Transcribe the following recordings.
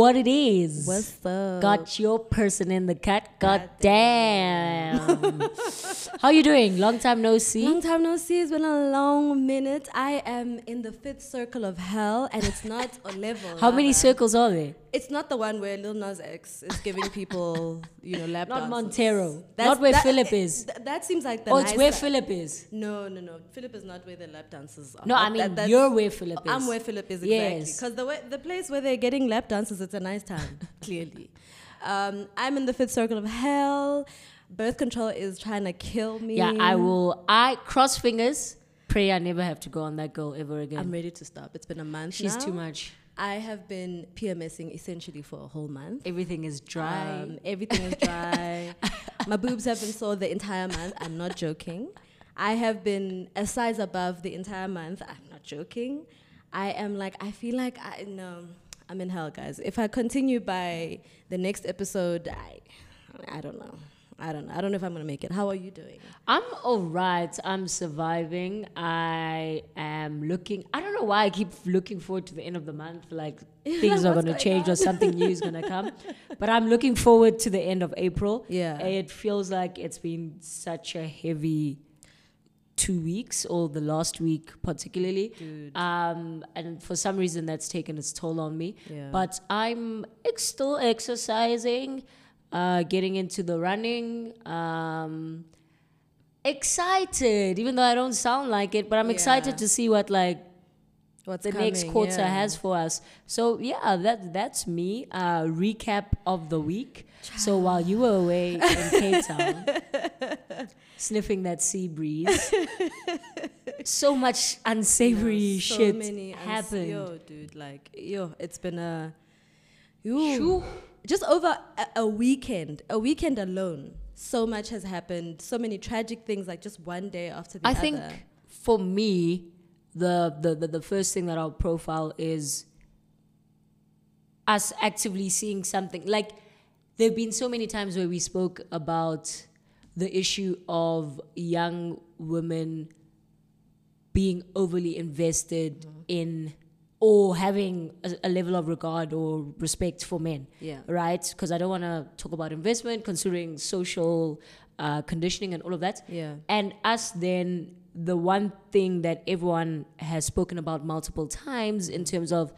what it is. What's up? Got your person in the cut. God, God damn. How you doing? Long time no see. Long time no see. It's been a long minute. I am in the fifth circle of hell, and it's not a level. How many circles are there? It's not the one where Lil Nas X is giving people, you know, lap dances. Not dances. Montero. That's- Not where that- Philip eh, is. th- that seems like the Oh, it's where Philip is. No, no, no. Philip is not where the lap dances are. No, I mean that- you're where Philip is. I'm where Philip is exactly Yes. because the way, the place where they're getting lap dances, it's a nice time. clearly, um, I'm in the fifth circle of hell. Birth control is trying to kill me. Yeah, I will. I cross fingers. Pray I never have to go on that girl ever again. I'm ready to stop. It's been a month. She's now. too much. I have been PMSing essentially for a whole month. Everything is dry. Um, everything is dry. My boobs have been sore the entire month. I'm not joking. I have been a size above the entire month. I'm not joking. I am like, I feel like I no, I'm in hell, guys. If I continue by the next episode, I, I don't know. I don't know. I don't know if I'm gonna make it. How are you doing? I'm all right. I'm surviving. I am looking. I don't know why I keep looking forward to the end of the month. Like things are going to going change or something new is going to come. But I'm looking forward to the end of April. Yeah. It feels like it's been such a heavy two weeks, or the last week particularly. Um, and for some reason, that's taken its toll on me. Yeah. But I'm ex- still exercising, uh, getting into the running. Um, excited, even though I don't sound like it, but I'm excited to see what like What's the next quarter yeah. has for us. So yeah, that that's me. Uh, recap of the week. So while you were away in Cape Town, sniffing that sea breeze, so much unsavory You know, so shit many happened. Yo, dude, like yo, it's been a yo, just over a, a weekend, a weekend alone. So much has happened. So many tragic things. Like just one day after the I other. think for me, the, the the the first thing that I'll profile is us actively seeing something. Like there have been so many times where we spoke about the issue of young women being overly invested Mm-hmm. in or having a, a level of regard or respect for men Yeah. right because i don't want to talk about investment considering social uh, conditioning and all of that Yeah. and us then the one thing that everyone has spoken about multiple times in terms of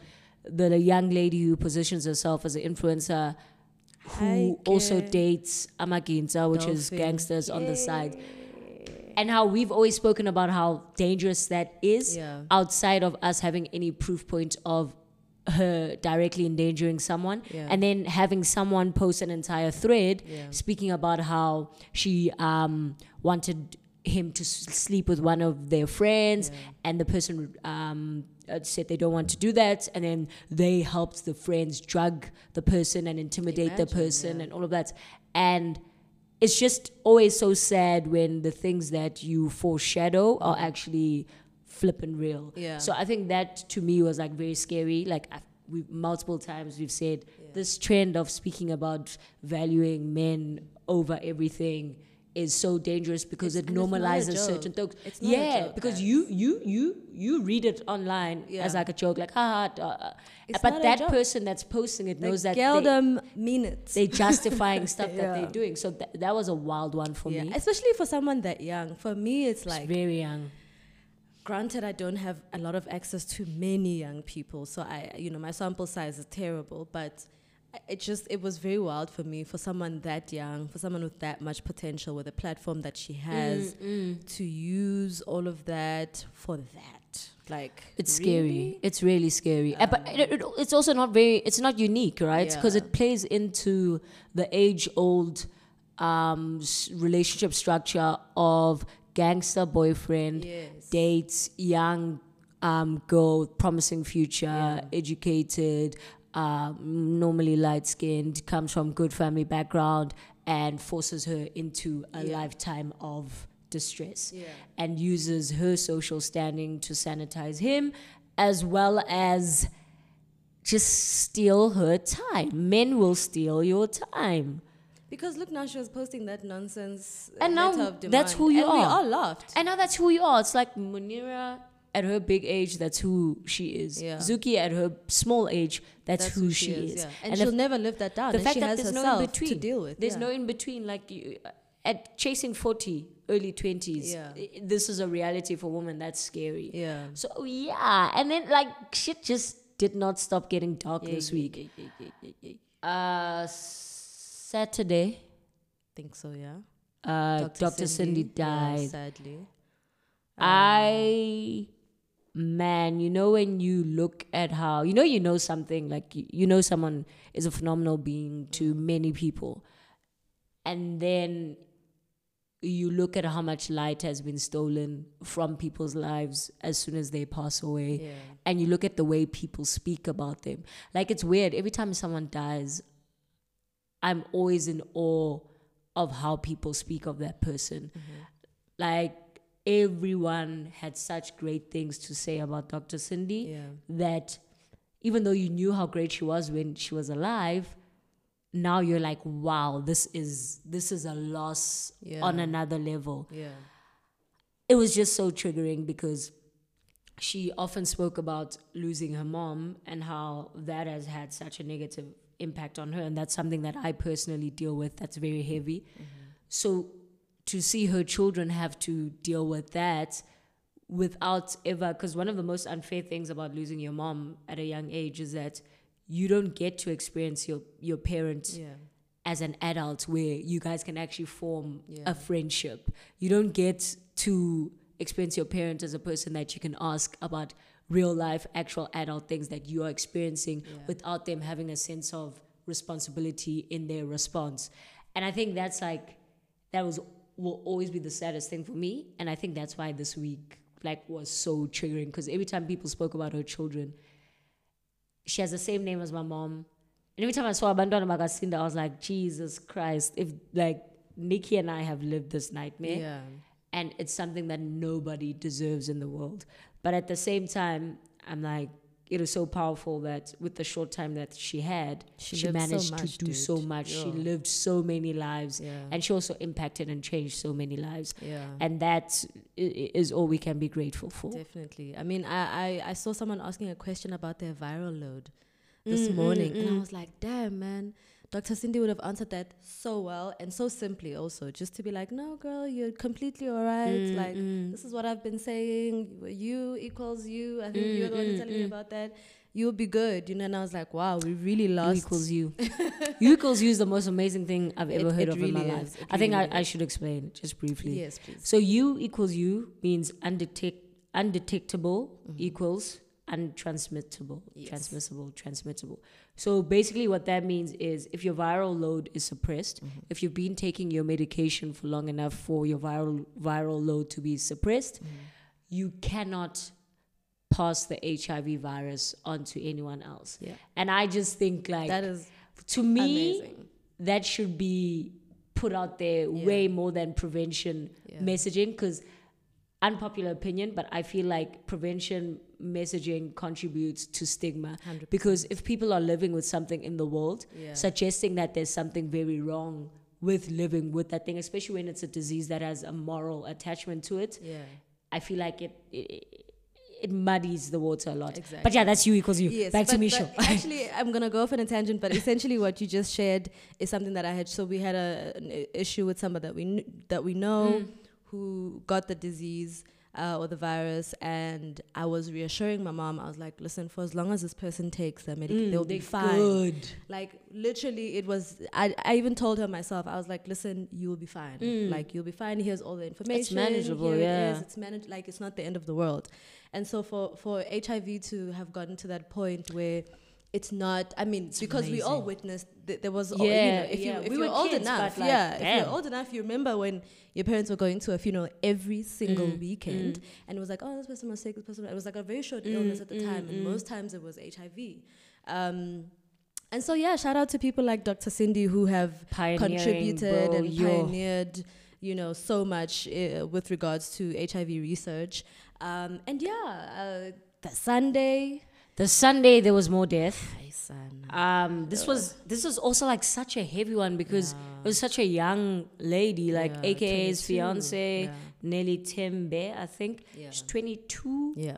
the, the young lady who positions herself as an influencer who also dates amaginza which is Dolphin. gangsters on the side and how we've always spoken about how dangerous that is Yeah. outside of us having any proof point of her directly endangering someone Yeah. and then having someone post an entire thread Yeah. speaking about how she um, wanted him to sleep with one of their friends and the person um, uh, said they don't want to do that and then they helped the friends drug the person and intimidate the person yeah. and all of that and it's just always so sad when the things that you foreshadow are actually flippin' real. Yeah. So I think that to me was like very scary. Like I've, we multiple times we've said this trend of speaking about valuing men over everything is so dangerous because It's- it and it's not a normalizes certain things. It's a yeah, because guys. you you you you read it online Yeah. as like a joke, like haha. Uh, uh, but that person that's posting it knows that they, mean it. they're justifying stuff that they're doing. So that that was a wild one for yeah. me. Especially for someone that young. For me, it's It's like very young. granted i don't have a lot of access to many young people so i you know my sample size is terrible but it just it was very wild for me for someone that young for someone with that much potential with a platform that she has Mm, to use all of that for that like It's really? scary. It's really scary. Uh, but it, it, it's also not very. It's not unique, right? Because Yeah. it plays into the age-old um, s- relationship structure of gangster boyfriend yes dates young um, girl, promising future, Yeah. educated, um, normally light skinned, comes from good family background, and forces her into a Yeah. lifetime of distress yeah and uses her social standing to sanitize him as well as just steal her time. Men will steal your time. because look now she was posting that nonsense And now that's who you and we are. all laughed And now that's who you are. It's like Munira at her big age, that's who she is. Yeah. Zuki at her small age, that's, who, she is. yeah. And, And she'll never live that down. the fact she that has there's no in herself to between. deal with. There's yeah. no in between. Like you, at chasing 40, early 20s, Yeah. this is a reality for women. That's scary. Yeah. So yeah, and then like shit just did not stop getting dark this week. Uh, Saturday, Think so, yeah. uh, Dr. Sindi, yeah, died. sadly. I, man, you know when you look at how you know you know something like you, you know someone is a phenomenal being to mm. many people, and then you look at how much light has been stolen from people's lives as soon as they pass away Yeah. and you look at the way people speak about them. Like it's weird. Every time someone dies, I'm always in awe of how people speak of that person. Mm-hmm. Like everyone had such great things to say about Dr. Sindi Yeah. that even though you knew how great she was when she was alive, now you're like, wow, this is this is a loss on another level Yeah. it was just so triggering because she often spoke about losing her mom and how that has had such a negative impact on her and that's something that i personally deal with that's very heavy mm-hmm. so to see her children have to deal with that without ever because one of the most unfair things about losing your mom at a young age is that you don't get to experience your your parent Yeah. as an adult where you guys can actually form Yeah. a friendship. You don't get to experience your parent as a person that you can ask about real life, actual adult things that you are experiencing Yeah. without them having a sense of responsibility in their response. And I think that's like, that was will always be the saddest thing for me. And I think that's why this week like was so triggering because every time people spoke about her children, she has the same name as my mom. And every time I saw Abandona Magasinda, I was like, Jesus Christ, if like Nikki and I have lived this nightmare, Yeah. and it's something that nobody deserves in the world. But at the same time, I'm like, it was so powerful that with the short time that she had, She she, lived so managed much, to do so dude. much. She lived so many lives, Yeah. and she also impacted and changed so many lives. yeah. And that is all we can be grateful for. Definitely. I mean, I, I, I saw someone asking a question about their viral load this Mm, morning, mm, and I mm. was like, damn, man. Dr. Sindi would have answered that so well and so simply, also, just to be like, no, girl, you're completely all right. Mm, like, mm. this is what I've been saying. You equals you. I think you're the one Mm, telling me mm, mm. about that. You'll be good, you know. And I was like, wow, we really You lost. equals you. you equals you is the most amazing thing I've ever It- heard it of in my really life. It I think I, I should explain just briefly. Yes, please. So you equals you means undetect, undetectable equals untransmittable. Yes. transmissible, transmittable. So basically, what that means is if your viral load is suppressed, Mm-hmm. if you've been taking your medication for long enough for your viral viral load to be suppressed, Mm-hmm. you cannot pass the HIV virus on to anyone else. Yeah. And I just think like That is to me amazing. that should be put out there Yeah. way more than prevention Yeah. messaging because unpopular opinion but i feel like prevention messaging contributes to stigma 100%. because if people are living with something in the world Yeah. suggesting that there's something very wrong with living with that thing especially when it's a disease that has a moral attachment to it Yeah. i feel like it it, it muddies the water a lot Exactly. but yeah that's you equals you Yes, back to Misha. actually, I'm gonna go off on a tangent, but essentially, what you just shared is something that I had. So we had a, an issue with somebody that we kn- that we know Mm. Who got the disease uh, or the virus, and I was reassuring my mom. I was like, "Listen, for as long as this person takes the medication, Mm, they'll be fine." good. Like literally, it was. I, I even told her myself. I was like, "Listen, you'll be fine. Mm. Like you'll be fine. Here's all the information. It's manageable, Here yeah. It is. It's managed. Like it's not the end of the world." And so for for HIV to have gotten to that point where it's not. I mean, because we all witnessed th- there was. all- you Yeah, know, if yeah. you if We you're were old kids, enough, like, yeah. If you're old enough, you remember when your parents were going to a funeral every single Mm, weekend, mm. and it was like, oh, this person was sick. This person. It was like a very short Mm, illness at the mm, time, and mm. most times it was HIV. Um, and so yeah, shout out to people like Dr. Sindi who have contributed bro, and yo. pioneered, you know, so much uh, with regards to HIV research. Um, and yeah, uh, the Sunday. The Sunday there was more death. Um, this was this was also like such a heavy one because it was such a young lady, like Yeah, AKA his 22, fiance, yeah. Nelly Tembe, I think. Yeah. She's 22. Yeah.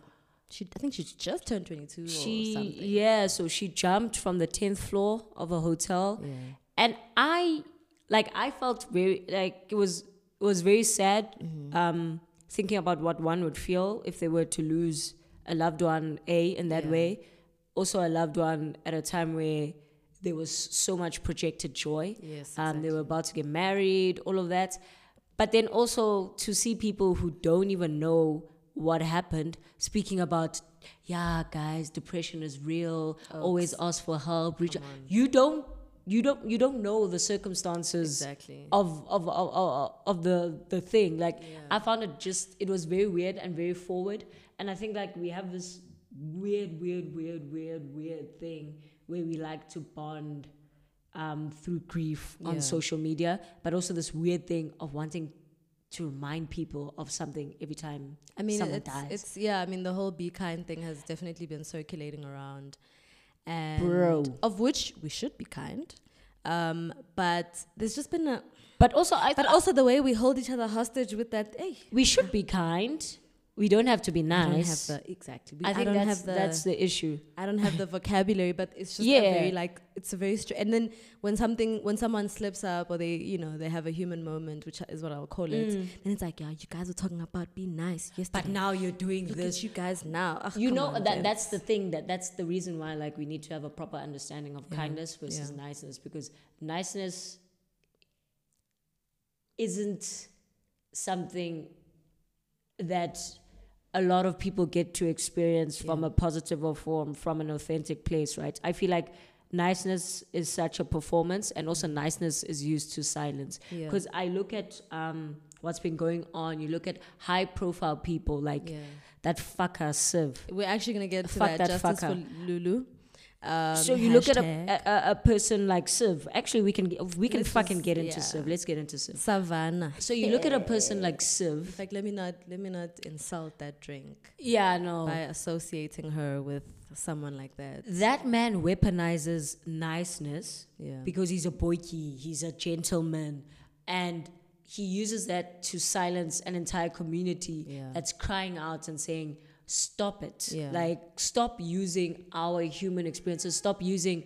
She, I think she just turned 22 or She something. yeah, so she jumped from the 10th floor of a hotel. Yeah. and I like I felt very like it was it was very sad Mm-hmm. um thinking about what one would feel if they were to lose a loved one a in that Yeah. way also a loved one at a time where there was so much projected joy Yes. um they were about to get married all of that but then also to see people who don't even know what happened speaking about yeah guys depression is real always ask for help reach you don't you don't you don't know the circumstances Exactly. of of of, of, of the the thing like Yeah. i found it just it was very weird and very forward and i think like we have this weird weird weird weird weird thing where we like to bond um, through grief on Yeah. social media but also this weird thing of wanting to remind people of something every time I mean, someone it's, dies. it's yeah. I mean, the whole be kind thing has definitely been circulating around, and Bro. of which we should be kind. Um, but there's just been a, but also i but also the way we hold each other hostage with that. Hey, we should be kind we don't have to be I don't nice have the exactly. We, I think don't that's, have the. that's the issue I don't have the vocabulary, but it's just Yeah. a very like it's a very str- and then when something when someone slips up or they you know they have a human moment, which is what I'll call it, Mm. then it's like yeah, you guys were talking about being nice yesterday. but now you're doing Look this you guys now. Ugh, you know on, that James. that's the thing that that's the reason why like we need to have a proper understanding of Yeah. kindness versus Yeah. niceness because niceness isn't something that a lot of people get to experience from a positive or form from an authentic place right i feel like niceness is such a performance and also niceness is used to silence Yeah. because i look at um, what's been going on you look at high profile people like yeah. that fucker Siv. We're actually gonna get to Fuck that, that justice fucker. for Lulu. Um, so you look at a, a, a person like Siv. Actually, we can get, we can Let's fucking just- get into yeah. Siv. Let's get into Siv. Savannah. So you look at a person like In Siv. fact, let me not let me not insult that drink Yeah, no. by associating her with someone like that. That man weaponizes niceness Yeah. because he's a boyki, he's a gentleman, and he uses that to silence an entire community Yeah. that's crying out and saying, "Stop it! Yeah. Like, stop using our human experiences. Stop using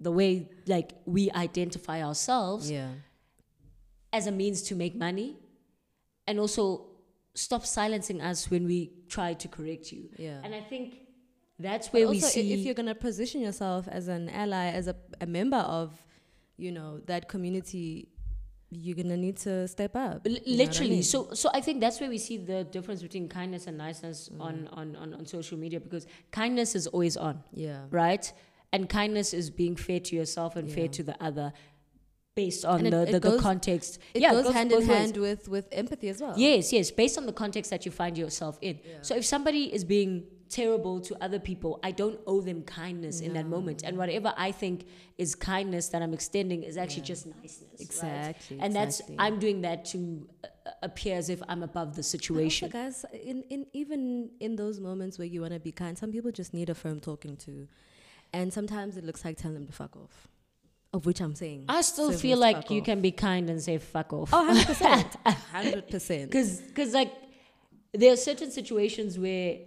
the way like we identify ourselves yeah. as a means to make money, and also stop silencing us when we try to correct you." Yeah. And I think that's But where we also, i- see. if you're gonna position yourself as an ally, as a, a member of, you know, that community, you're gonna need to step up. L- know I literally mean? so so i think that's where we see the difference between kindness and niceness Mm. on, on on on social media because kindness is always on Yeah. right and kindness is being fair to yourself and fair to the other based on it- the, the, the goes- context It yeah goes, hand in both ways. hand with with empathy as well. yes yes based on the context that you find yourself in Yeah. so if somebody is being terrible to other people i don't owe them kindness in that moment and whatever i think is kindness that i'm extending is actually Yeah. just niceness right? Exactly. and that's i'm doing that to uh, appear as if i'm above the situation guys, in, in even in those moments where you want to be kind, some people just need a firm talking to, and sometimes it looks like telling them to fuck off. Of which I'm saying. I still Siv feel like you off. can be kind and say fuck off. Oh, 100%. 100%. Because, cause like, there are certain situations where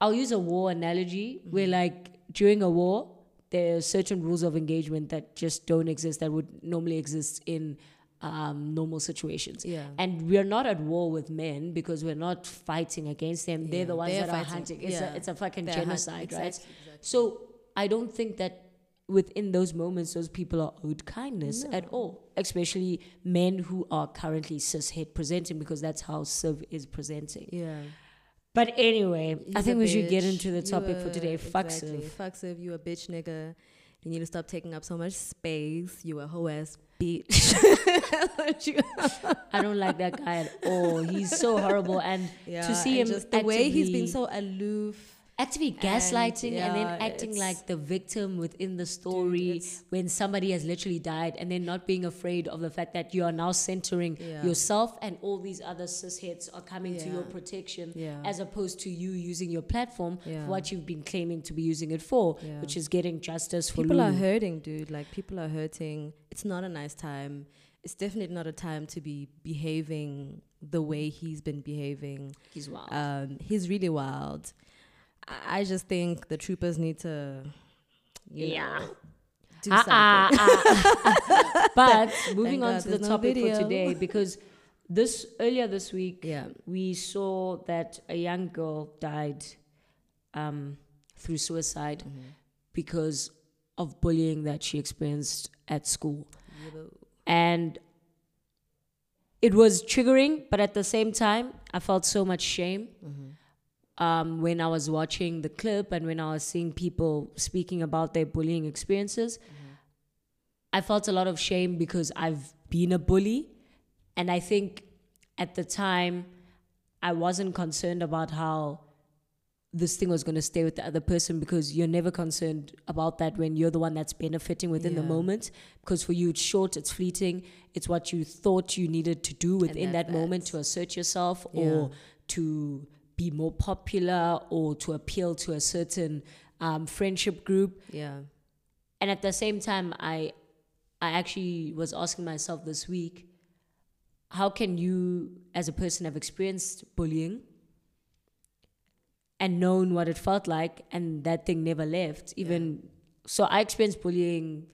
I'll use a war analogy Mm-hmm. where, like, during a war, there are certain rules of engagement that just don't exist that would normally exist in um, normal situations. Yeah. And we're not at war with men because we're not fighting against them. They're the ones they're that are hunting. It's, Yeah. a, it's a fucking They're hun- genocide, right? exactly. So I don't think that within those moments, those people are owed kindness at all, especially men who are currently cishet presenting because that's how Siv is presenting. Yeah. But anyway, I think a we should get into the topic for today. Fuck exactly. Fuck Siv. You a bitch nigga. You need to stop taking up so much space. You a hoe ass bitch. I don't like that guy at all. He's so horrible. And yeah, to see and him the way he's been so aloof actively gaslighting and, then acting like the victim within the story it's- when somebody has literally died and then not being afraid of the fact that you are now centering Yeah. yourself and all these other cishets are coming to your protection Yeah. as opposed to you using your platform Yeah. for what you've been claiming to be using it for Yeah. which is getting justice for people are hurting, dude. Like people are hurting. It's not a nice time. It's definitely not a time to be behaving the way he's been behaving. he's wild Um, he's really wild. I, just think the troopers need to, you Yeah. know, do Ah, something. ah. but moving Thank on God to the no topic for today because this earlier this week Yeah. we saw that a young girl died um, through suicide Mm-hmm. because of bullying that she experienced at school. And it was triggering, but at the same time, I felt so much shame um, when I was watching the clip and when I was seeing people speaking about their bullying experiences. I felt a lot of shame because I've been a bully. And I think at the time, I wasn't concerned about how this thing was going to stay with the other person because you're never concerned about that when you're the one that's benefiting within the moment. Because for you, it's short, it's fleeting, it's what you thought you needed to do within that's that moment to assert yourself Yeah. or to be more popular or to appeal to a certain um, friendship group. Yeah. and at the same time i i actually was asking myself this week how can you as a person have experienced bullying and known what it felt like and that thing never left even so i experienced bullying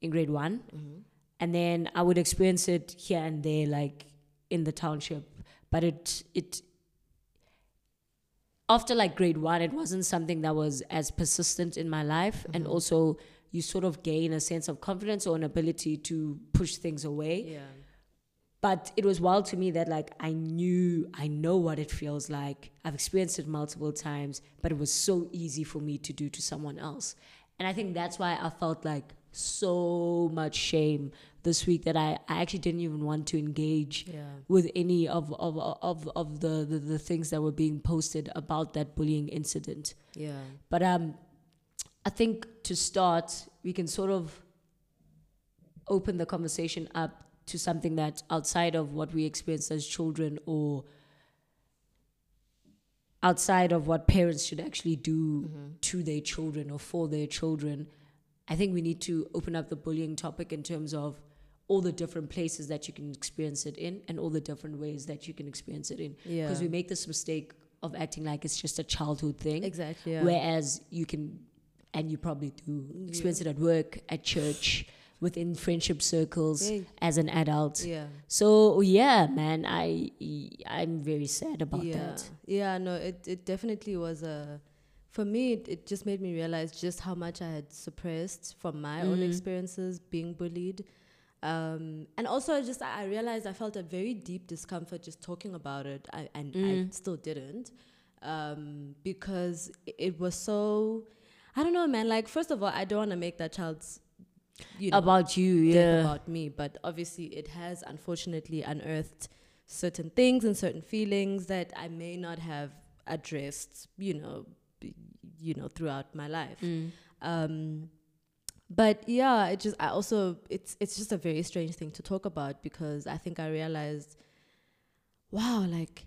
in grade one. And then i would experience it here and there like in the township. But it it after like grade one, it wasn't something that was as persistent in my life. And mm-hmm. also, you sort of gain a sense of confidence or an ability to push things away. Yeah. But it was wild to me that, like, I knew, I know what it feels like. I've experienced it multiple times, but it was so easy for me to do to someone else. And I think that's why I felt like so much shame this week that I, I actually didn't even want to engage Yeah. with any of of of, of the, the the things that were being posted about that bullying incident. Yeah. But um, I think to start, we can sort of open the conversation up to something that outside of what we experienced as children or outside of what parents should actually do to their children or for their children. I think we need to open up the bullying topic in terms of all the different places that you can experience it in and all the different ways that you can experience it in. Yeah. Because we make this mistake of acting like it's just a childhood thing. Exactly. Yeah. Whereas you can, and you probably do, experience it at work, at church, within friendship circles, Yeah. as an adult. yeah. So yeah, man, I I'm very sad about yeah. that. Yeah, no, it, it definitely was a. For me, it, it just made me realize just how much I had suppressed from my own Mhm. experiences being bullied. Um, and also, I just I I realized I felt a very deep discomfort just talking about it, I, and I Mm. still didn't, um, because i- it was so. I don't know, man. Like, first of all, I don't want to make that child's, you know, About you, yeah. about me, but obviously it has unfortunately unearthed certain things and certain feelings that I may not have addressed, you know, b- you know, throughout my life. Mm. Um, but yeah, it just I also it's it's just a very strange thing to talk about because I think I realized, wow, like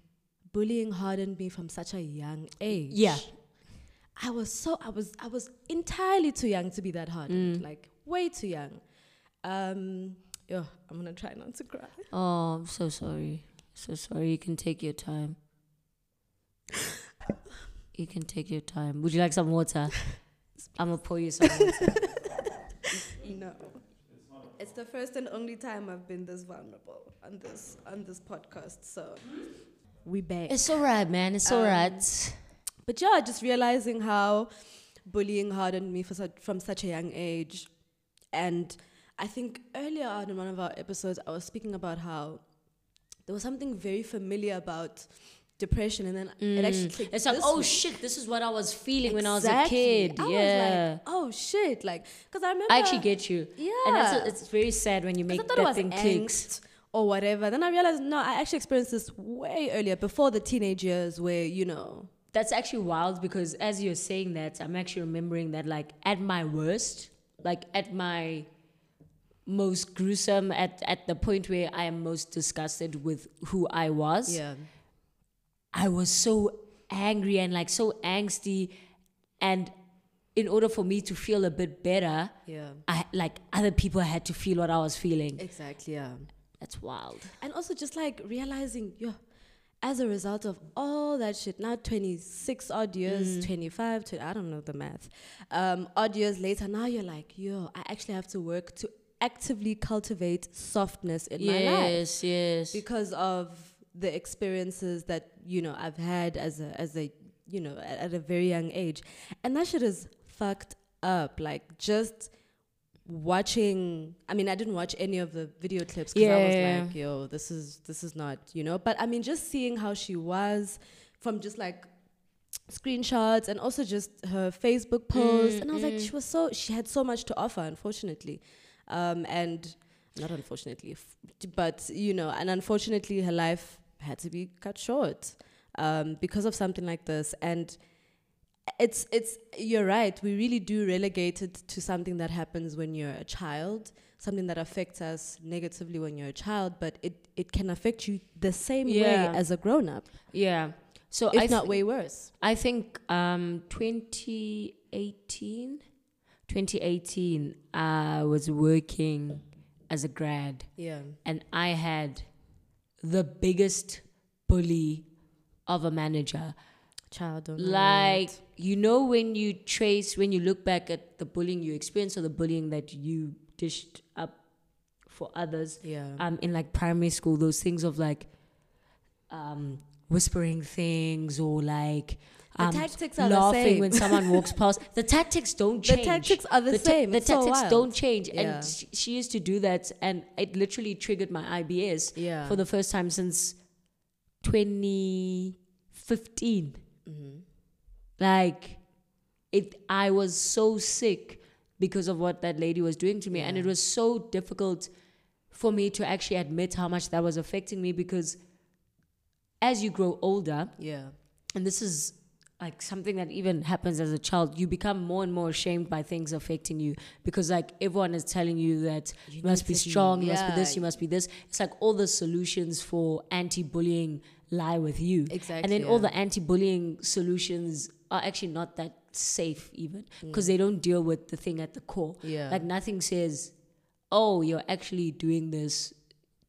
bullying hardened me from such a young age. Yeah. I was so I was I was entirely too young to be that hardened, Mm. like way too young. Um, yeah, I'm gonna try not to cry. Oh, I'm so sorry. So sorry. You can take your time. You can take your time. Would you like some water? I'm gonna pour you some water. No, it's the first and only time I've been this vulnerable on this on this podcast. So we back. It's alright, man. It's Um, alright. But yeah, just realizing how bullying hardened me for such, from such a young age. And I think earlier on in one of our episodes, I was speaking about how there was something very familiar about depression. And then it actually clicked. Mm. It's like, oh shit, this is what I was feeling when I was a kid. I was yeah. like, oh shit. Like, because I remember. I actually get you. Yeah. And that's it's very sad when you make that thing clicks. or whatever. Then I realized, no, I actually experienced this way earlier, before the teenage years, where you know that's actually wild because as you're saying that, I'm actually remembering that like at my worst, like at my most gruesome, at at the point where I am most disgusted with who I was. Yeah. I was so angry and like so angsty and in order for me to feel a bit better Yeah. I like other people had to feel what I was feeling Exactly. Yeah. that's wild And also just like realizing, yo, as a result of all that shit, now 26 odd years, 25, 20, I don't know the math, um, odd years later, now you're like, yo, I actually have to work to actively cultivate softness in my life Yes, yes because of the experiences that, you know, I've had as a, as a, you know, at, at a very young age. And that shit is fucked up. Like just watching i mean i didn't watch any of the video clips because i Yeah. was like yo this is this is not you know but i mean just seeing how she was from just like screenshots and also just her facebook posts and i was like she was so she had so much to offer unfortunately um and not unfortunately f- but you know and unfortunately her life had to be cut short um because of something like this. And it's it's you're right we really do relegate it to something that happens when you're a child something that affects us negatively when you're a child but it it can affect you the same Yeah. way as a grown up yeah. So if I not thi- way worse. I think um 2018 2018 I was working as a grad. Yeah. And I had the biggest bully of a manager. Child don't like you know when you trace when you look back at the bullying you experienced or the bullying that you dished up for others yeah. um in like primary school those things of like um whispering things or like The um, tactics are the laughing same. when someone walks past the tactics don't change. the tactics are the, the, ta- same the It's so tactics wild. don't change Yeah. and she, she used to do that and it literally triggered my ibs yeah for the first time since 2015 mm-hmm. like it i was so sick because of what that lady was doing to me and it was so difficult for me to actually admit how much that was affecting me because as you grow older yeah and this is like something that even happens as a child you become more and more ashamed by things affecting you because like everyone is telling you that you, must be strong you must be this you must be this. It's like all the solutions for anti-bullying lie with you. Exactly and then all the anti-bullying solutions are actually not that safe even Mm. because they don't deal with the thing at the core. Yeah. Like nothing says oh you're actually doing this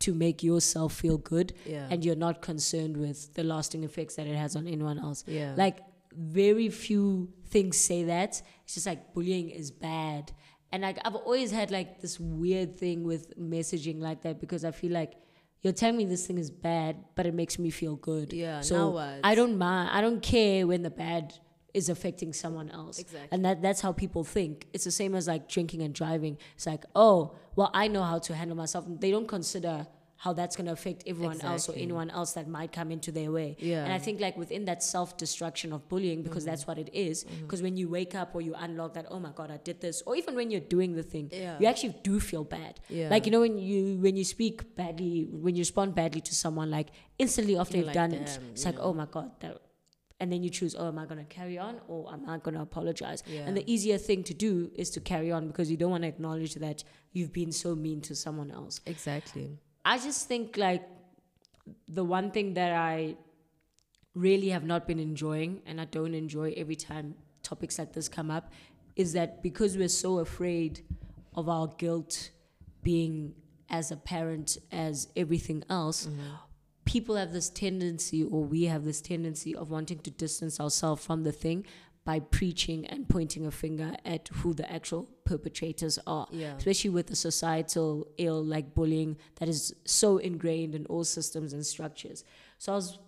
to make yourself feel good yeah. and you're not concerned with the lasting effects that it has on anyone else. Yeah. Like very few things say that. It's just like bullying is bad. And like i've always had like this weird thing with messaging like that because i feel like you're telling me this thing is bad but it makes me feel good. Yeah so i don't mind i don't care when the bad is affecting someone else. Exactly. And that that's how people think. It's the same as like drinking and driving. It's like oh well i know how to handle myself. They don't consider how that's going to affect everyone else or anyone else that might come into their way yeah and I think like within that self destruction of bullying, because that's mm-hmm. what it is. Mm-hmm. Because when you wake up or you unlock that, oh my god, I did this, or even when you're doing the thing, yeah you actually do feel bad. yeah Like you know when you when you speak badly, when you respond badly to someone, like instantly after you've like, done it, it's like oh my god, that. And then you choose, oh, am I gonna carry on or am I gonna apologize? yeah And the easier thing to do is to carry on because you don't want to acknowledge that you've been so mean to someone else. exactly I just think like the one thing that I really have not been enjoying and I don't enjoy every time topics like this come up is that because we're so afraid of our guilt being as apparent as everything else, mm-hmm. people have this tendency, or we have this tendency, of wanting to distance ourselves from the thing by preaching and pointing a finger at who the actual perpetrators are yeah especially with the societal ill like bullying that is so ingrained in all systems and structures. So I was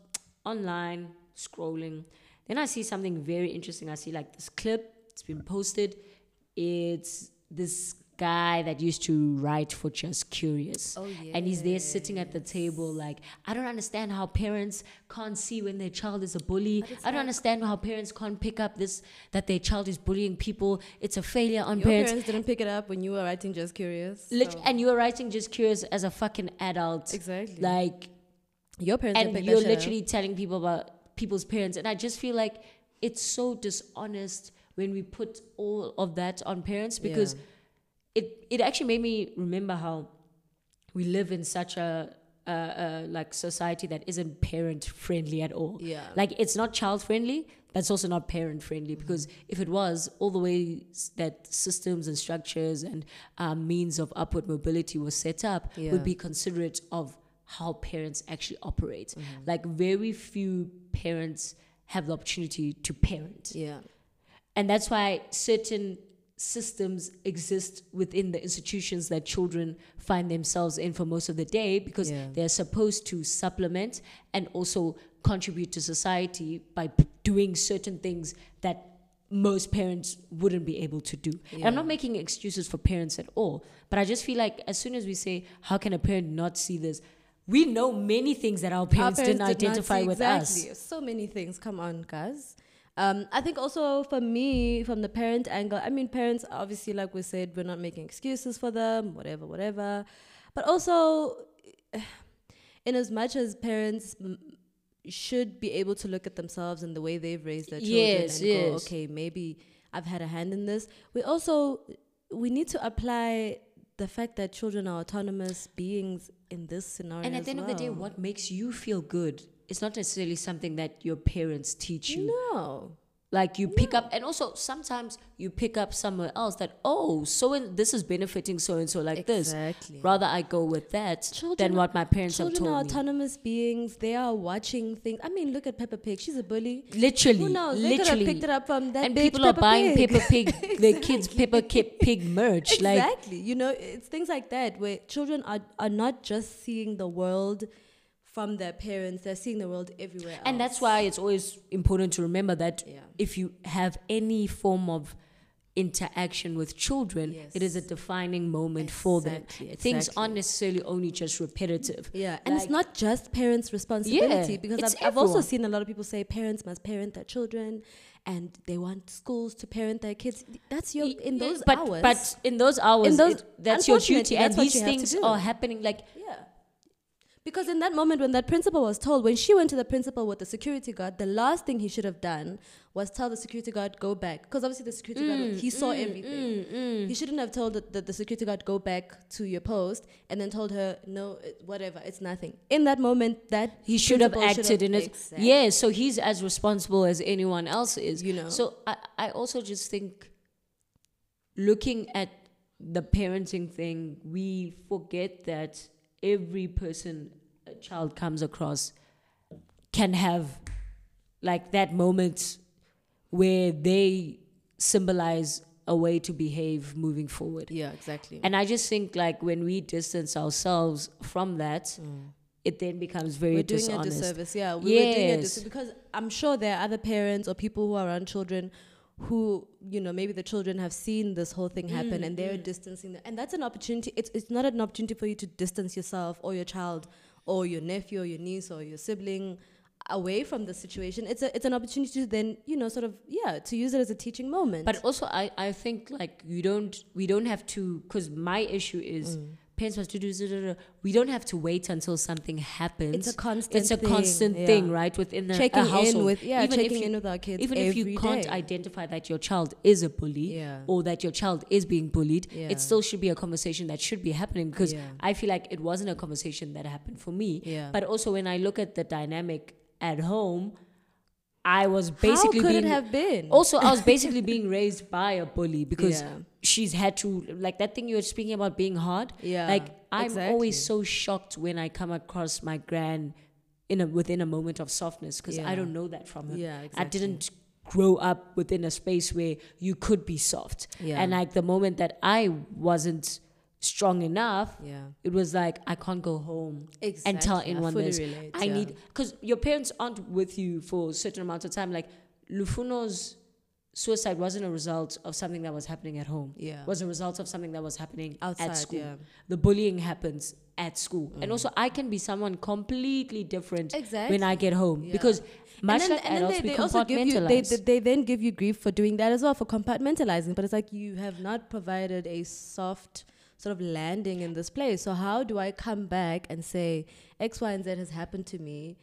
online scrolling, then I see something very interesting. I see like this clip, it's been posted. It's this guy that used to write for Just Curious. oh yeah And he's there sitting at the table, like, I don't understand how parents can't see when their child is a bully. I don't like- understand how parents can't pick up this, that their child is bullying people. It's a failure on parents. Your parents. parents didn't pick it up when you were writing Just Curious. Lit- so- and you were writing just curious as a fucking adult exactly. like your parents and you're shit up. literally telling people about people's parents, and I just feel like it's so dishonest when we put all of that on parents because Yeah. It it actually made me remember how we live in such a, a, a like society that isn't parent friendly at all. Yeah. Like it's not child friendly, but it's also not parent friendly because Mm-hmm. if it was, all the ways that systems and structures and um, means of upward mobility was set up Yeah. would be considerate of how parents actually operate. Mm-hmm. Like very few parents have the opportunity to parent. Yeah. And that's why certain systems exist within the institutions that children find themselves in for most of the day because Yeah. they're supposed to supplement and also contribute to society by p- doing certain things that most parents wouldn't be able to do. And I'm not making excuses for parents at all, but I just feel like as soon as we say, how can a parent not see this? We know many things that our parents, Our didn't parents did not identify see with exactly. us. So many things. Come on, guys. Um, I think also for me, from the parent angle, I mean, parents obviously, like we said, we're not making excuses for them, whatever, whatever. But also, in as much as parents m- should be able to look at themselves and the way they've raised their children Yes, and go, okay, maybe I've had a hand in this. We also we need to apply the fact that children are autonomous beings in this scenario. And at the end of the day, what makes you feel good is not necessarily something that your parents teach you. No. Like you pick up, and also sometimes you pick up somewhere else that oh, so and this is benefiting so and so like Exactly. this. Rather, I go with that Children than what my parents have Children are told me. autonomous beings. They are watching things. I mean, look at Peppa Pig. She's a bully. Literally, Who knows? They could have literally. picked it up from that and bitch, people are Peppa buying Pig. Peppa Pig, their kids Peppa Pig merch. Like exactly. you know, it's things like that where children are, are not just seeing the world from their parents, they're seeing the world everywhere else. And that's why it's always important to remember that Yeah. if you have any form of interaction with children, it is a defining moment for them. Exactly, Things aren't necessarily only just repetitive. Yeah, and it's not just parents' responsibility Yeah, because I've, I've also seen a lot of people say parents must parent their children, and they want schools to parent their kids. That's your in those but, hours. But in those hours, In those- it- that's your duty. And these things are happening like Yeah. Because in that moment when that principal was told, when she went to the principal with the security guard, the last thing he should have done was tell the security guard go back. Because obviously the security Mm, guard he saw mm, everything. Mm, mm. He shouldn't have told the, the, the security guard go back to your post and then told her no, it, whatever, it's nothing. In that moment, that he should have acted in it. Exactly. Yeah, so he's as responsible as anyone else is. You know. So I, I also just think looking at the parenting thing, we forget that every person a child comes across can have like that moment where they symbolize a way to behave moving forward. Yeah, exactly. And I just think like when we distance ourselves from that, mm. it then becomes very we're doing dishonest. a disservice. Yeah, we, we're doing a Yes. disservice because I'm sure there are other parents or people who are around children who you know maybe the children have seen this whole thing happen Mm, and they're distancing them. and that's an opportunity it's, it's not an opportunity for you to distance yourself or your child or your nephew or your niece or your sibling away from the situation it's a it's an opportunity to then you know sort of yeah to use it as a teaching moment But also, I, I think like you don't we don't have to because my issue is Mm. Parents must do. We don't have to wait until something happens. it's a constant It's a thing, constant yeah. thing, right? Within the checking household. in with yeah Even if checking you- in with our kids even if you every can't identify that your child is a bully Yeah. or that your child is being bullied, Yeah. it still should be a conversation that should be happening because. I feel like it wasn't a conversation that happened for me. Yeah. But also when I look at the dynamic at home, I was basically how could being it have been also I was basically being raised by a bully because Yeah. she's had to like that thing you were speaking about being hard. Yeah, Like I'm exactly. always so shocked when I come across my gran in a within a moment of softness because I don't know that from her. Yeah, I didn't grow up within a space where you could be soft. Yeah. And like the moment that I wasn't strong enough, yeah it was like I can't go home and tell Exactly. I anyone fully this. relate, I yeah. need because your parents aren't with you for a certain amount of time. Like Lufuno's suicide wasn't a result of something that was happening at home. Yeah. was a result of something that was happening Outside, at school. yeah. The bullying happens at school, Mm. and also I can be someone completely different exactly. when I get home Yeah. because much and then, like and adults, they, we they also give you they, they, they then give you grief for doing that as well for compartmentalizing but it's like you have not provided a soft sort of landing in this place. So how do i come back and say x y and z has happened to me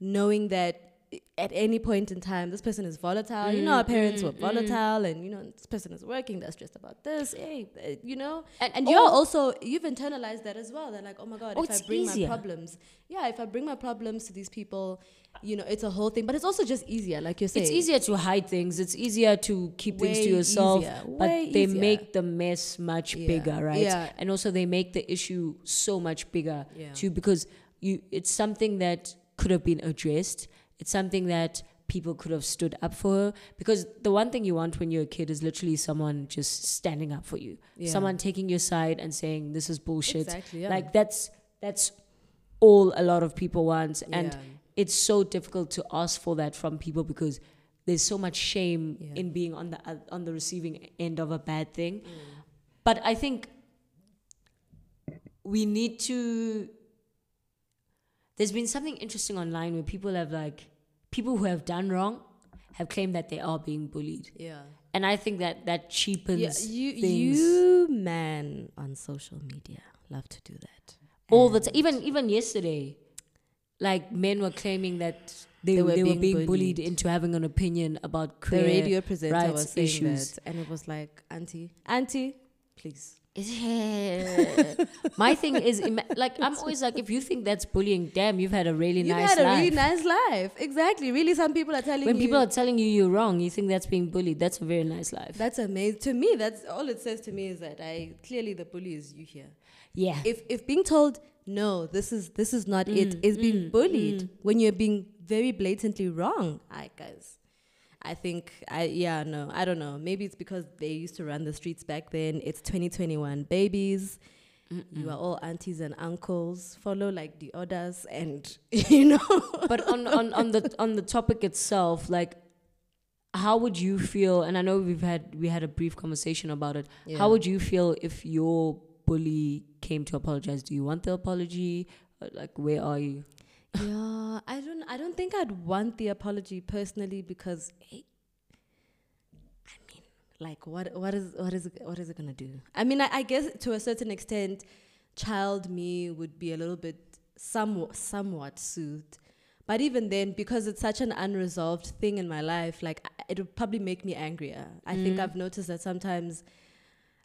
knowing that at any point in time, this person is volatile. you know, mm, our parents mm, were mm. volatile, and you know, this person is working. They're stressed about this. Hey, uh, you know, And- and, oh, you're also you've internalized that as well. They're like, oh my god, Oh, if I bring easier. my problems, yeah, if I bring my problems to these people, you know, it's a whole thing. But it's also just easier, like you're saying. It's easier to hide things. It's easier to keep things to yourself. easier, But way they easier. make the mess much Yeah, bigger, right? yeah. And also they make the issue so much bigger Yeah. too because you it's something that could have been addressed. It's something that people could have stood up for her. Because the one thing you want when you're a kid is literally someone just standing up for you. Yeah. Someone taking your side and saying this is bullshit. Exactly, yeah. Like that's that's all a lot of people want. And Yeah. it's so difficult to ask for that from people because there's so much shame Yeah. in being on the uh, on the receiving end of a bad thing. But I think we need to. There's been something interesting online where people have like people who have done wrong have claimed that they are being bullied, yeah. and I think that that cheapens Yeah, you things you man on social media love to do that all the time. Even even yesterday, like men were claiming that they, they, were, being, bullied. bullied. into having an opinion about The queer radio presenter rights was saying issues. that, and it was like, "Auntie, auntie, please." My thing is, like, I'm always like, if you think that's bullying, damn, you've had a really nice life. You've nice had a life. really nice life. Exactly. Really, some people are telling you when you. people are telling you you're wrong, you think that's being bullied. That's a very nice life. that's amazing. To me, that's all it says to me is that I clearly the bully is you here. yeah. If if being told no, this is this is not Mm, it, is being bullied when you're being very blatantly wrong. I guys. I think I yeah no I don't know maybe it's because they used to run the streets back then it's 2021 babies you are all aunties and uncles follow like the orders and you know but on, on, on the on the topic itself, like how would you feel and I know we've had we had a brief conversation about it. Yeah. How would you feel if your bully came to apologize? Do you want the apology? Uh, Like where are you? Yeah, I don't. I don't think I'd want the apology personally because, hey, I mean, like, what, what is what is what is it gonna do? I mean, I, I guess to a certain extent, child me would be a little bit, somewhat, somewhat soothed. But even then, because it's such an unresolved thing in my life, like it would probably make me angrier. I think mm. I've noticed that sometimes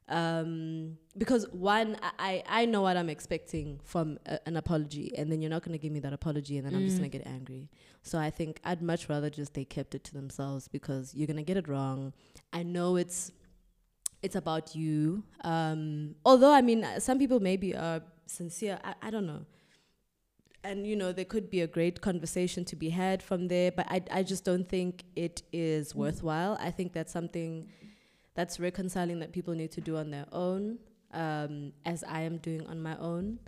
um, because one, I, I know what I'm expecting from a, an apology, and then you're not going to give me that apology, and then I'm just going to get angry. So I think I'd much rather just they kept it to themselves because you're going to get it wrong. I know it's it's about you. Um, although I mean, uh, some people maybe are sincere. I, I don't know. And you know, there could be a great conversation to be had from there, but I I just don't think it is worthwhile. I think that's something that's reconciling that people need to do on their own, um, as I am doing on my own.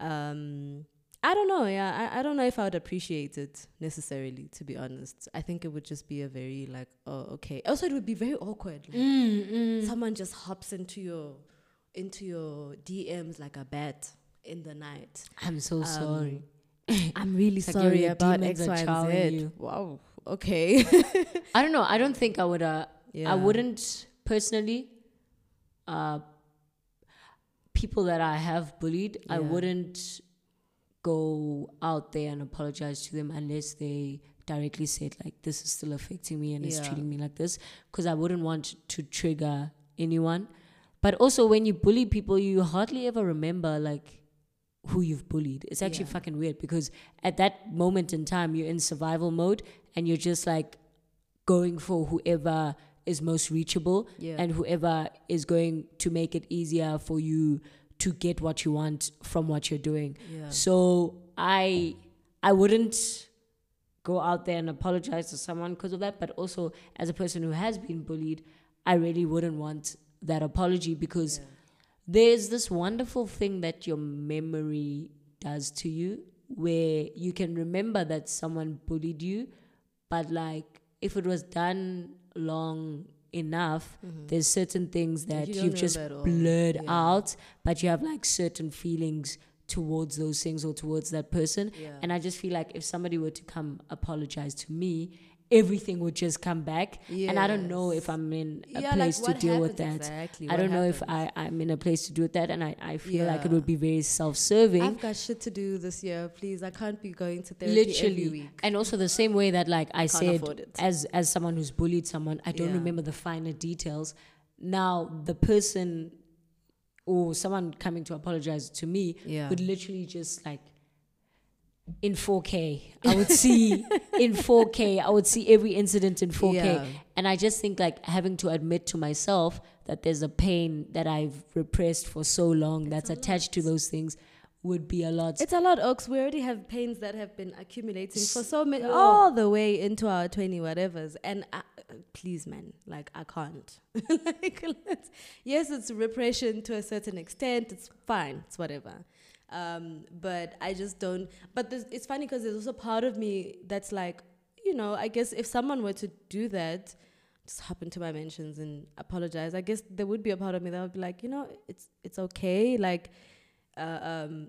Um, I don't know. Yeah, I, I don't know if I would appreciate it necessarily. To be honest, I think it would just be a very like, oh, okay. Also, it would be very awkward. Like, Someone just hops into your into your DMs like a bat in the night. I'm so sorry. I'm really like sorry about X, Y, and Z. Wow. Okay. I don't know. I don't think I would. Uh, Yeah. I wouldn't personally. Uh, people that I have bullied, I wouldn't go out there and apologize to them unless they directly said like this is still affecting me and it's treating me like this because I wouldn't want to trigger anyone. But also when you bully people, you hardly ever remember like who you've bullied. It's actually Yeah. fucking weird because at that moment in time you're in survival mode and you're just like going for whoever is most reachable Yeah. and whoever is going to make it easier for you to get what you want from what you're doing. Yeah. So I I wouldn't go out there and apologize to someone because of that, but also as a person who has been bullied, I really wouldn't want that apology because there's this wonderful thing that your memory does to you where you can remember that someone bullied you, but like if it was done long enough, mm-hmm. there's certain things that you you've just remember at all. blurred Yeah. out, but you have like certain feelings towards those things or towards that person. Yeah. And I just feel like if somebody were to come apologize to me everything would just come back. And I don't know if I'm in a Yeah, like, place to deal with that. exactly? I don't know if? I, I'm in a place to do with that, and I, I feel like it would be very self serving. I've got shit to do this year. Please, I can't be going to therapy every Literally. week. And also the same way that like I said as as someone who's bullied someone, I don't Yeah. remember the finer details. Now the person or someone coming to apologize to me Yeah. would literally just like in 4K. I would see in 4K. I would see every incident in 4K. Yeah. And I just think like having to admit to myself that there's a pain that I've repressed for so long that's attached to those things would be a lot. It's a lot, Oaks. We already have pains that have been accumulating for so many, Yeah. all the way into our 20 whatevers. And I, please, man, like, I can't. like, yes, it's repression to a certain extent. It's fine. It's whatever. Um, but I just don't. But there's, it's funny because there's also part of me that's like, you know, I guess if someone were to do that, just hop into my mentions and apologize. I guess there would be a part of me that would be like, you know, it's it's okay. Like, uh, um,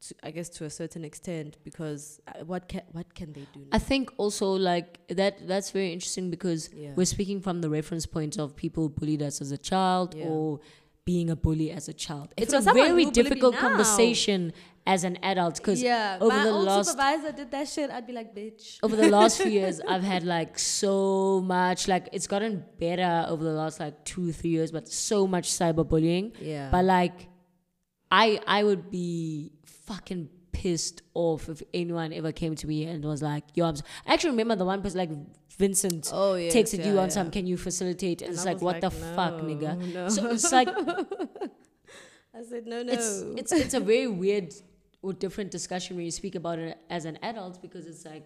to, I guess to a certain extent, because uh, what can what can they do? I think also like that that's very interesting because Yeah. we're speaking from the reference point of people bullied us as a child Yeah. or being a bully as a child. It's it a very who bullied me difficult conversation as an adult because yeah, over my the old last supervisor did that shit. I'd be like, bitch. over the last few years I've had like so much like it's gotten better over the last like two three years but so much cyberbullying Yeah, but like I I would be fucking pissed off if anyone ever came to me and was like yo I'm s- I actually remember the one person like Vincent oh yeah, texted you on yeah. some can you facilitate and, And it's like what the fuck nigga No. so it's like I said no, no. it's it's it's a very weird or different discussion when you speak about it as an adult because it's like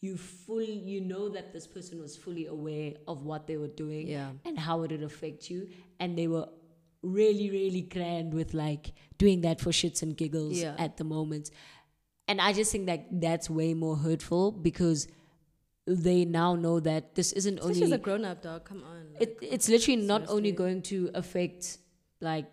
you fully you know that this person was fully aware of what they were doing yeah, and how it would affect you and they were really really grand with like doing that for shits and giggles Yeah. at the moment and i just think that that's way more hurtful because they now know that this isn't Especially only as a grown up dog. Come on. it, it's literally not only going to affect like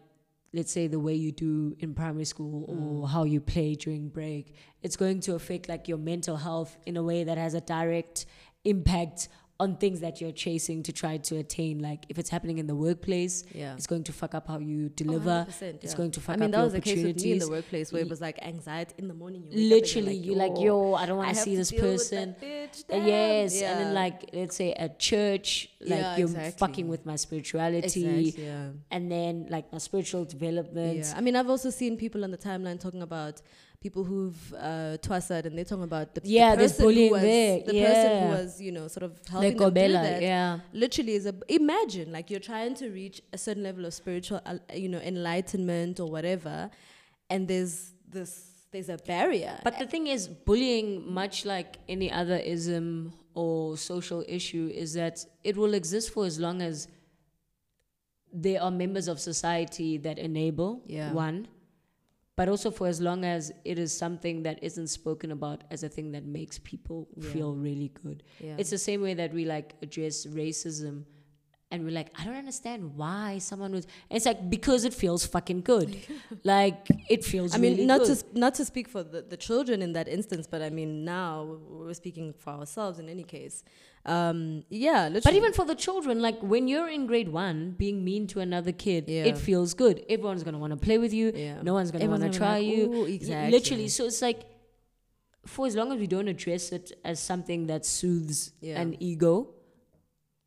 let's say the way you do in primary school or mm. how you play during break it's going to affect like your mental health in a way that has a direct impact on things that you're chasing to try to attain like if it's happening in the workplace yeah. it's going to fuck up how you Oh, deliver 100%, it's going to fuck up. I mean, up that was the case with me in the workplace where it was like anxiety in the morning. You literally like, you're like "Yo, i don't want to see this person bitch, Uh, damn." yes and then like let's say at church like Yeah, you're exactly. fucking with my spirituality Exactly, yeah. and then like my spiritual development. Yeah, I mean, I've also seen people on the timeline talking about people who've uh, twassed and they're talking about the, the Yeah, there's person who was, there, The person who was, you know, sort of Like helping them do that. yeah. Literally, is a imagine like you're trying to reach a certain level of spiritual, uh, you know, enlightenment or whatever, and there's this there's a barrier. But the thing is, bullying, much like any other ism or social issue, is that it will exist for as long as there are members of society that enable Yeah. one, but also for as long as it is something that isn't spoken about as a thing that makes people Yeah. feel really good. yeah. It's the same way that we like address racism. And we're like, I don't understand why someone was. It's like because it feels fucking good, like it feels. I mean, really not good. to not to speak for the, the children in that instance, but I mean now we're speaking for ourselves in any case. Um, yeah, literally. But even for the children, like when you're in grade one, being mean to another kid, Yeah. it feels good. Everyone's gonna want to play with you. yeah. No one's gonna want to try like, you. Exactly. Literally. So it's like, for as long as we don't address it as something that soothes Yeah. an ego,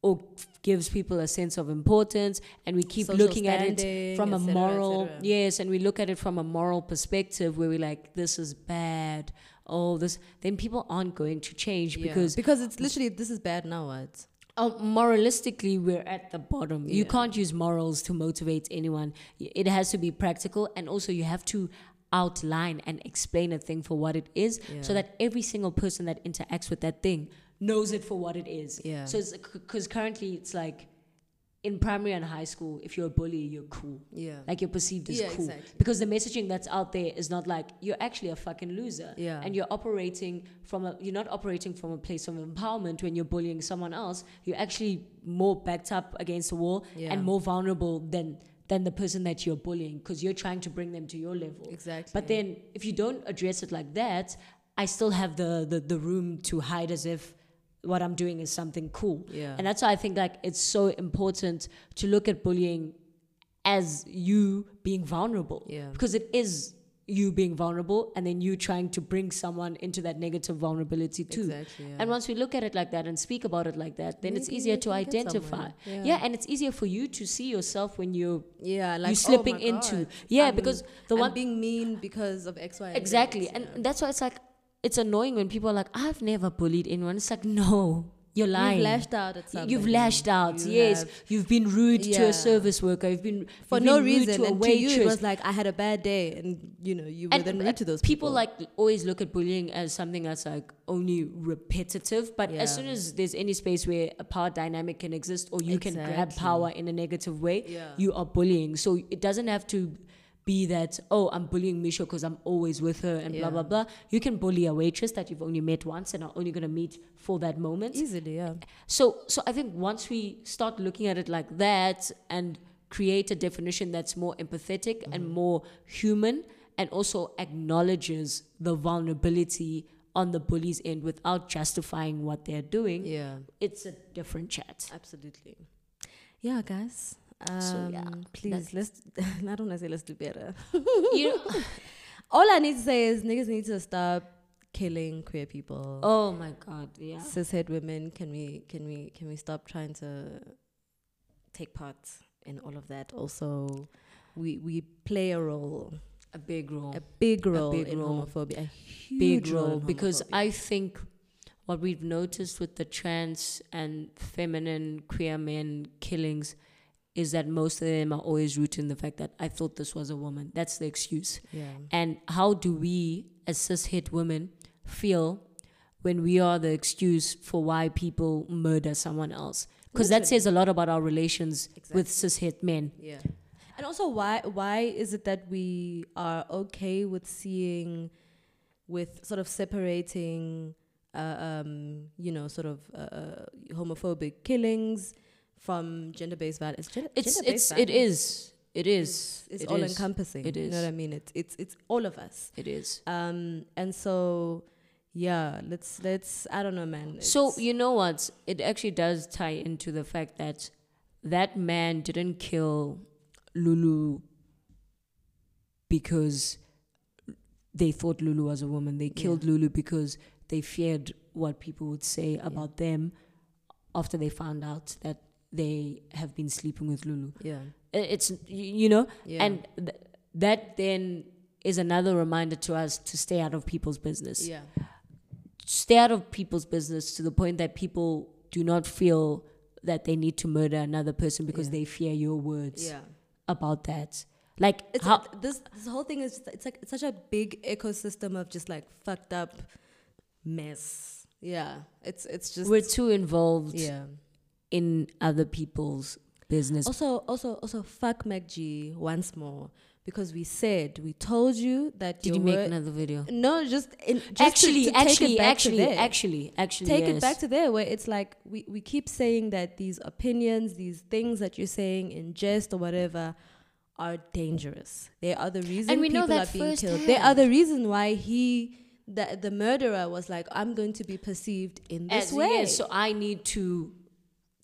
or gives people a sense of importance, and we keep Social looking at it from a cetera, moral yes and we look at it from a moral perspective where we're like this is bad oh this then people aren't going to change Yeah. because because it's literally this is bad now. What? uh, moralistically we're at the bottom you can't use morals to motivate anyone it has to be practical and also you have to outline and explain a thing for what it is so that every single person that interacts with that thing knows it for what it is Yeah. so it's because currently it's like in primary and high school if you're a bully you're cool Yeah. like you're perceived as Yeah, cool exactly. because the messaging that's out there is not like you're actually a fucking loser Yeah. and you're operating from a you're not operating from a place of empowerment when you're bullying someone else you're actually more backed up against the wall Yeah. and more vulnerable than than the person that you're bullying because you're trying to bring them to your level Exactly. but then if you don't address it like that i still have the the, the room to hide as if what I'm doing is something cool. Yeah. And that's why I think like it's so important to look at bullying as you being vulnerable. Yeah. Because it is you being vulnerable and then you trying to bring someone into that negative vulnerability too. Exactly. Yeah. And once we look at it like that and speak about it like that, then it's easier to identify. Yeah. Yeah. and it's easier for you to see yourself when you're yeah, like you oh slipping my into. God, Yeah, I'm- because the I'm one being mean because of X, Y, and exactly, yeah. and that's why it's like it's annoying when people are like, "I've never bullied anyone." It's like, no, you're lying. You've lashed out at something. You've lashed out. You yes, have- you've been rude to a service worker. You've been for you've no been rude reason. to a and to you, it was like I had a bad day, and you know you were and then rude to those people people. like always look at bullying as something that's like only repetitive but as soon as there's any space where a power dynamic can exist or you can grab power in a negative way Yeah. you are bullying so it doesn't have to be that oh i'm bullying misha because i'm always with her and blah blah blah you can bully a waitress that you've only met once and are only going to meet for that moment easily, yeah. so so I think once we start looking at it like that and create a definition that's more empathetic and Mm-hmm. more human and also acknowledges the vulnerability on the bully's end without justifying what they're doing, Yeah, it's a different chat. absolutely. Yeah, guys. Um, So, yeah, please let's. I don't want to say let's do better. you know, All I need to say is niggas need to stop killing queer people. oh my god, yeah. Cishet women, can we can we can we stop trying to take part in all of that? Also, we we play a role, A big role. a big role a big in role. homophobia, a huge big role, role because. I think what we've noticed with the trans and feminine queer men killings is that most of them are always rooted in the fact that I thought this was a woman. That's the excuse. yeah And how do we, as cishet women, feel when we are the excuse for why people murder someone else? Because that says a lot about our relations with cishet men. Yeah. And also why why is it that we are okay with seeing with sort of separating uh, um you know sort of uh, uh, homophobic killings from gender-based violence gender, It's it's it violence is. It is it's it all is. encompassing It you know what i mean? It's it's it's all of us. It is. um and so yeah let's let's i don't know man. So you know what? It actually does tie into the fact that that man didn't kill Lulu because they thought Lulu was a woman. They killed Lulu because they feared what people would say about them after they found out that they have been sleeping with Lulu. yeah uh, It's you know, Yeah. and th- that then is another reminder to us to stay out of people's business yeah stay out of people's business to the point that people do not feel that they need to murder another person because Yeah. they fear your words yeah about that. Like it's how this this whole thing is just, it's like it's such a big ecosystem of just like fucked up mess. Yeah, it's it's just we're too involved yeah. In other people's business. Also, also, also, fuck MacG once more because we said we told you that Did you make another video? No, just, in, just actually, to, take actually, it back to actually, there. actually, actually, take yes. it back to there where it's like we, we keep saying that these opinions, these things that you're saying in jest or whatever are dangerous. They are the reason we know people that are being killed. They are the reason why he the the murderer was like, I'm going to be perceived in this As- way. yes, so I need to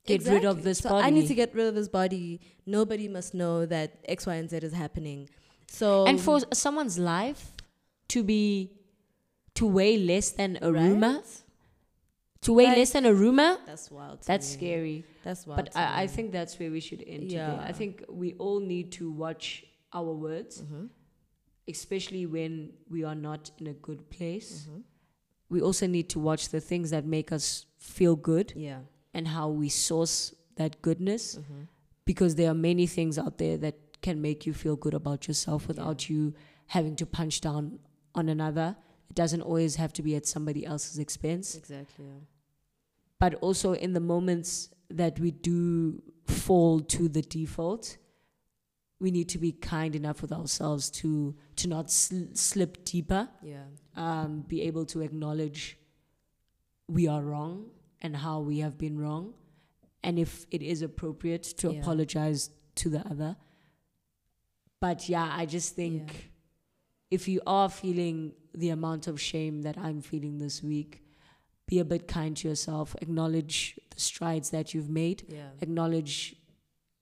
get rid of this so body. I need to get rid of this body. Nobody must know that X, Y, and Z is happening. So and for someone's life to be to weigh less than a Right? rumor, to weigh Like- less than a rumor, that's wild. that's me. scary. That's wild. But I, I think that's where we should end today. Yeah. I think we all need to watch our words, Mm-hmm. especially when we are not in a good place. Mm-hmm. We also need to watch the things that make us feel good yeah. And how we source that goodness Mm-hmm. because there are many things out there that can make you feel good about yourself without you having to punch down on another. It doesn't always have to be at somebody else's expense Exactly. Yeah. but also in the moments that we do fall to the default we need to be kind enough with ourselves to to not sl- slip deeper Yeah. um, be able to acknowledge we are wrong and how we have been wrong and if it is appropriate to Yeah. apologize to the other but yeah i just think Yeah. if you are feeling the amount of shame that i'm feeling this week be a bit kind to yourself, acknowledge the strides that you've made, Yeah. acknowledge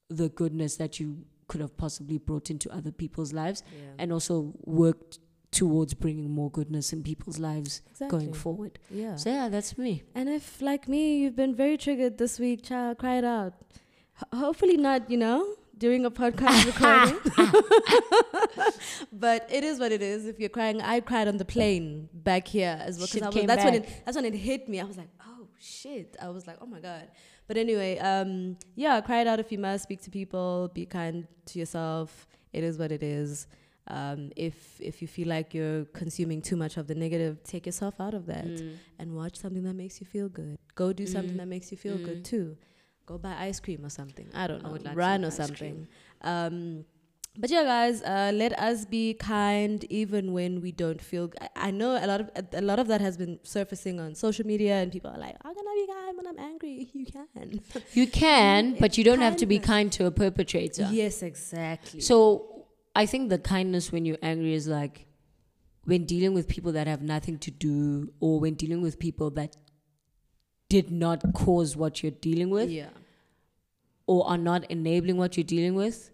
the goodness that you could have possibly brought into other people's lives, and also work t- towards bringing more goodness in people's lives exactly. going forward. Yeah. So yeah, that's me. And if, like me, you've been very triggered this week, child, cry it out. Ho- hopefully not, you know, during a podcast recording. but it is what it is. If you're crying, I cried on the plane back here as well. 'cause I was, came that's when it that's when it hit me. I was like, oh shit. I was like, oh my god. But anyway, um, yeah, cry it out if you must. Speak to people. Be kind to yourself. It is what it is. Um, if if you feel like you're consuming too much of the negative, take yourself out of that Mm. and watch something that makes you feel good. Go do something Mm. that makes you feel Mm. good too. Go buy ice cream or something. I don't I know. would like Run or something. Um, but yeah, guys, uh, let us be kind even when we don't feel. g- I, I know a lot of a, lot of that has been surfacing on social media, and people are like, "How can I be kind when I'm angry?" You can. You can, but you don't have to be kind to a perpetrator. yes, exactly. So I think the kindness when you're angry is like when dealing with people that have nothing to do, or when dealing with people that did not cause what you're dealing with, yeah, or are not enabling what you're dealing with.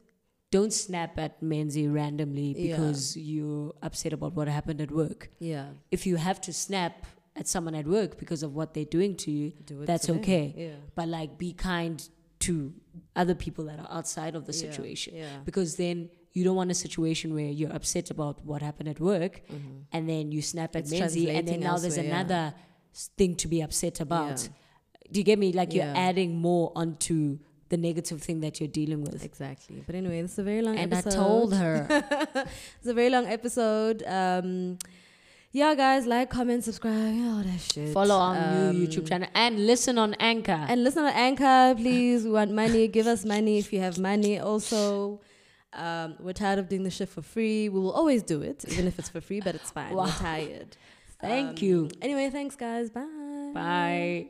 Don't snap at Menzi randomly Yeah. because you're upset about what happened at work. yeah. If you have to snap at someone at work because of what they're doing to you, Do That's okay. Yeah. but like be kind to other people that are outside of the Yeah, situation Yeah. because then you don't want a situation where you're upset about what happened at work Mhm. and then you snap at It's Menzi and then now there's yeah. another thing to be upset about. Yeah. Do you get me? Like you're adding more onto the negative thing that you're dealing with. Exactly. But anyway, this is a very long And I told her, it's a very long episode. Um, yeah, guys, like, comment, subscribe, all that shit. follow our Um, new YouTube channel and listen on Anchor. And listen on Anchor, please. We want money. Give us money if you have money. Also, um, we're tired of doing the shit for free. We will always do it, even if it's for free, but it's fine. Wow. We're tired. Thank Um, you. Anyway, thanks, guys. Bye. Bye.